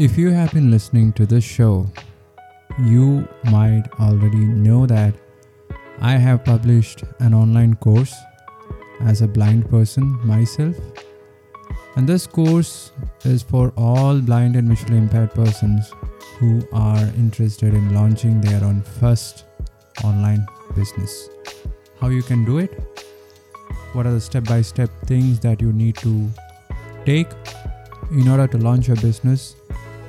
If you have been listening to this show, you might already know that I have published an online course as a blind person myself. And this course is for all blind and visually impaired persons who are interested in launching their own first online business. How you can do it? What are the step by step things that you need to take in order to launch your business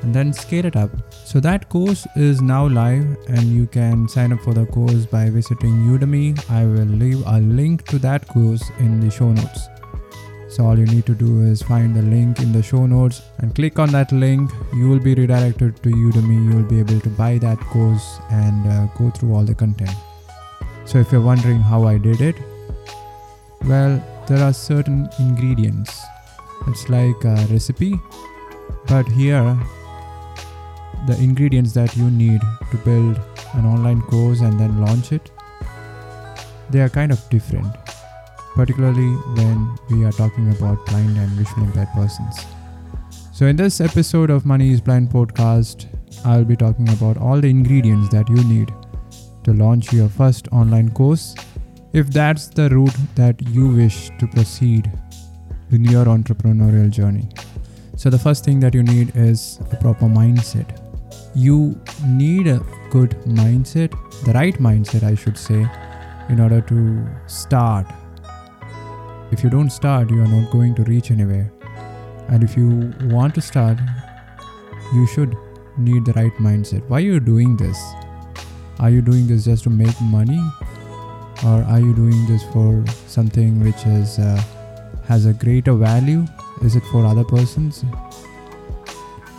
and then scale it up. So that course is now live and you can sign up for the course by visiting Udemy. I will leave a link to that course in the show notes. So all you need to do is find the link in the show notes and click on that link. You will be redirected to Udemy. You will be able to buy that course and uh, go through all the content. So if you're wondering how I did it, well, there are certain ingredients. It's like a recipe, but here the ingredients that you need to build an online course and then launch it they are kind of different particularly when we are talking about blind and visually impaired persons. So in this episode of money is blind podcast i'll be talking about all the ingredients that you need to launch your first online course if that's the route that you wish to proceed in your entrepreneurial journey. So the first thing that you need is a proper mindset you need a good mindset, the right mindset, I should say, in order to start. If you don't start, you are not going to reach anywhere. And if you want to start, you should need the right mindset. Why are you doing this? Are you doing this just to make money? Or are you doing this for something which is uh, has a greater value? Is it for other persons?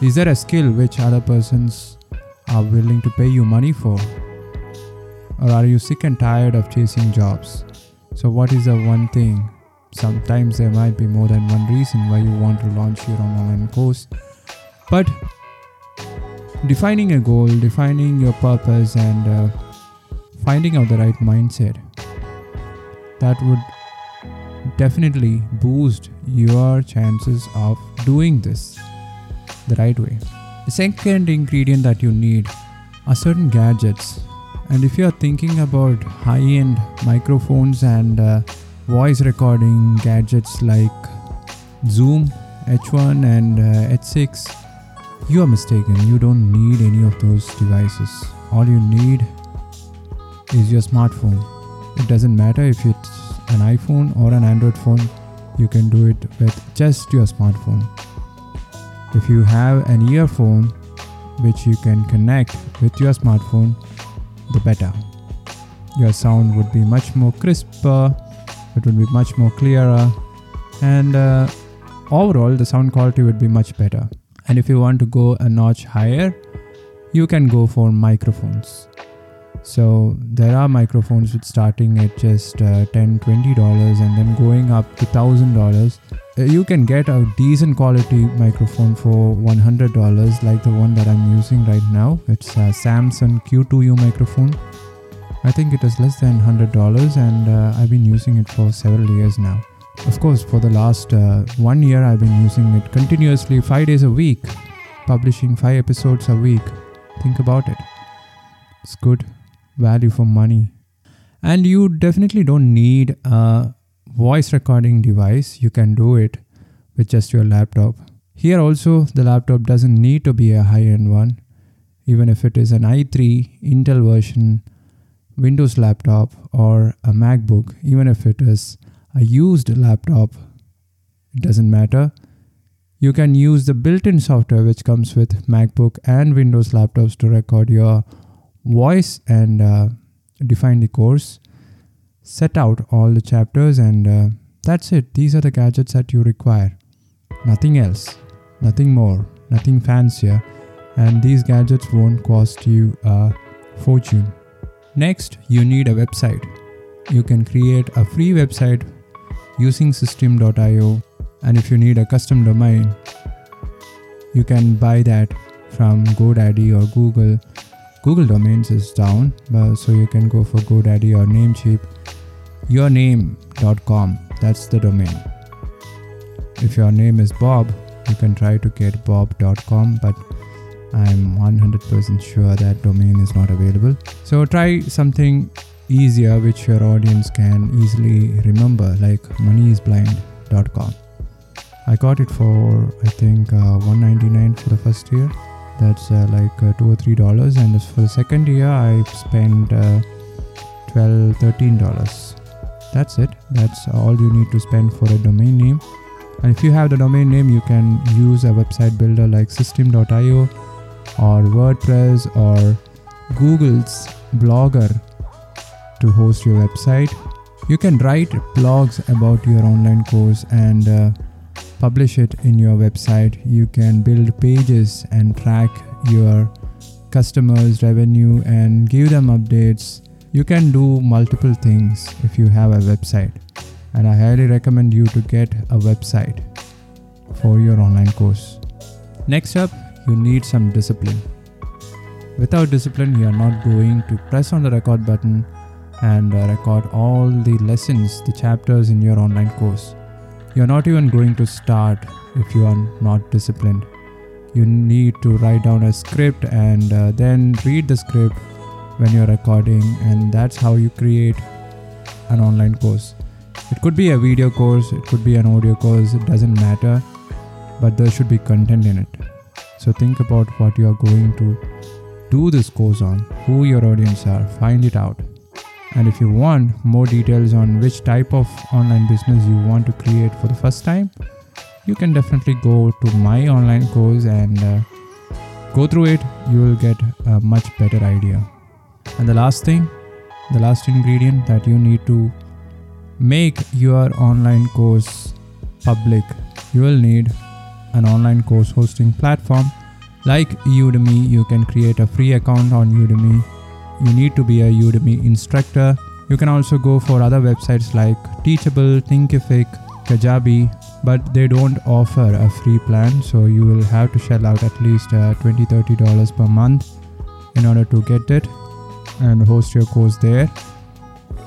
Is there a skill which other persons are willing to pay you money for? Or are you sick and tired of chasing jobs? So, what is the one thing? Sometimes there might be more than one reason why you want to launch your own online course. But defining a goal, defining your purpose, and uh, finding out the right mindset that would definitely boost your chances of doing this the right way. The second ingredient that you need are certain gadgets. And if you are thinking about high end microphones and uh, voice recording gadgets like Zoom, H1, and uh, H6, you are mistaken. You don't need any of those devices. All you need is your smartphone. It doesn't matter if it's an iPhone or an Android phone, you can do it with just your smartphone. If you have an earphone which you can connect with your smartphone, the better. Your sound would be much more crisper, it would be much more clearer, and uh, overall, the sound quality would be much better. And if you want to go a notch higher, you can go for microphones. So there are microphones starting at just uh, 10 $20 and then going up to $1000 uh, you can get a decent quality microphone for $100 like the one that i'm using right now. It's a samson q2u microphone. I think it is less than $100 and uh, i've been using it for several years now. Of course for the last uh, one year i've been using it continuously five days a week publishing five episodes a week. Think about it. It's good value for money. And you definitely don't need a voice recording device, you can do it with just your laptop. Here also, the laptop doesn't need to be a high end one, even if it is an i3 Intel version Windows laptop or a MacBook, even if it is a used laptop, it doesn't matter. You can use the built in software which comes with MacBook and Windows laptops to record your voice and uh, define the course set out all the chapters and uh, that's it. These are the gadgets that you require. Nothing else. Nothing more. Nothing fancier. And these gadgets won't cost you a fortune. Next you need a website. You can create a free website using systeme.io. and if you need a custom domain you can buy that from godaddy or google. Google domains is down so you can go for godaddy or namecheap yourname.com. That's the domain. If your name is Bob, you can try to get bob.com, but I'm 100% sure that domain is not available. So try something easier which your audience can easily remember, like moneyisblind.com. I got it for I think uh, 199 for the first year. That's uh, like uh, two or three dollars, and for the second year I spent uh, 12 13 dollars. That's it. That's all you need to spend for a domain name. And if you have the domain name, you can use a website builder like Systeme.io or WordPress or Google's Blogger to host your website. You can write blogs about your online course and uh, publish it in your website. You can build pages and track your customers' revenue and give them updates. You can do multiple things if you have a website, and I highly recommend you to get a website for your online course. Next up, you need some discipline. Without discipline, you are not going to press on the record button and uh, record all the lessons, the chapters in your online course. You're not even going to start if you are not disciplined. You need to write down a script and uh, then read the script when you're recording, and that's how you create an online course. It could be a video course, it could be an audio course, it doesn't matter, but there should be content in it. So think about what you are going to do this course on, who your audience are, find it out. And if you want more details on which type of online business you want to create for the first time, you can definitely go to my online course and uh, go through it. You will get a much better idea. And the last thing, the last ingredient that you need to make your online course public, you will need an online course hosting platform like Udemy. You can create a free account on Udemy you need to be a Udemy instructor. You can also go for other websites like Teachable, Thinkific, Kajabi, but they don't offer a free plan, so you will have to shell out at least uh, 20 $30 per month in order to get it and host your course there.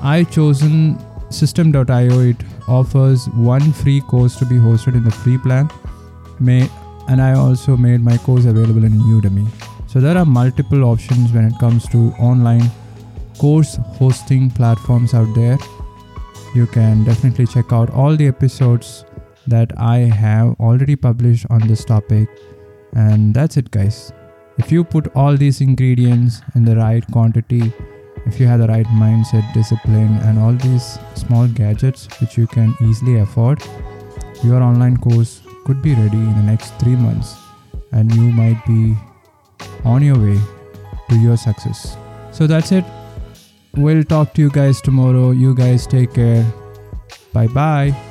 I've chosen systeme.io. It offers one free course to be hosted in the free plan. May and I also made my course available in Udemy. So there are multiple options when it comes to online course hosting platforms out there. You can definitely check out all the episodes that I have already published on this topic. And that's it, guys. If you put all these ingredients in the right quantity, if you have the right mindset, discipline, and all these small gadgets which you can easily afford, your online course could be ready in the next three months and you might be on your way to your success. So that's it. We'll talk to you guys tomorrow. You guys take care. Bye bye.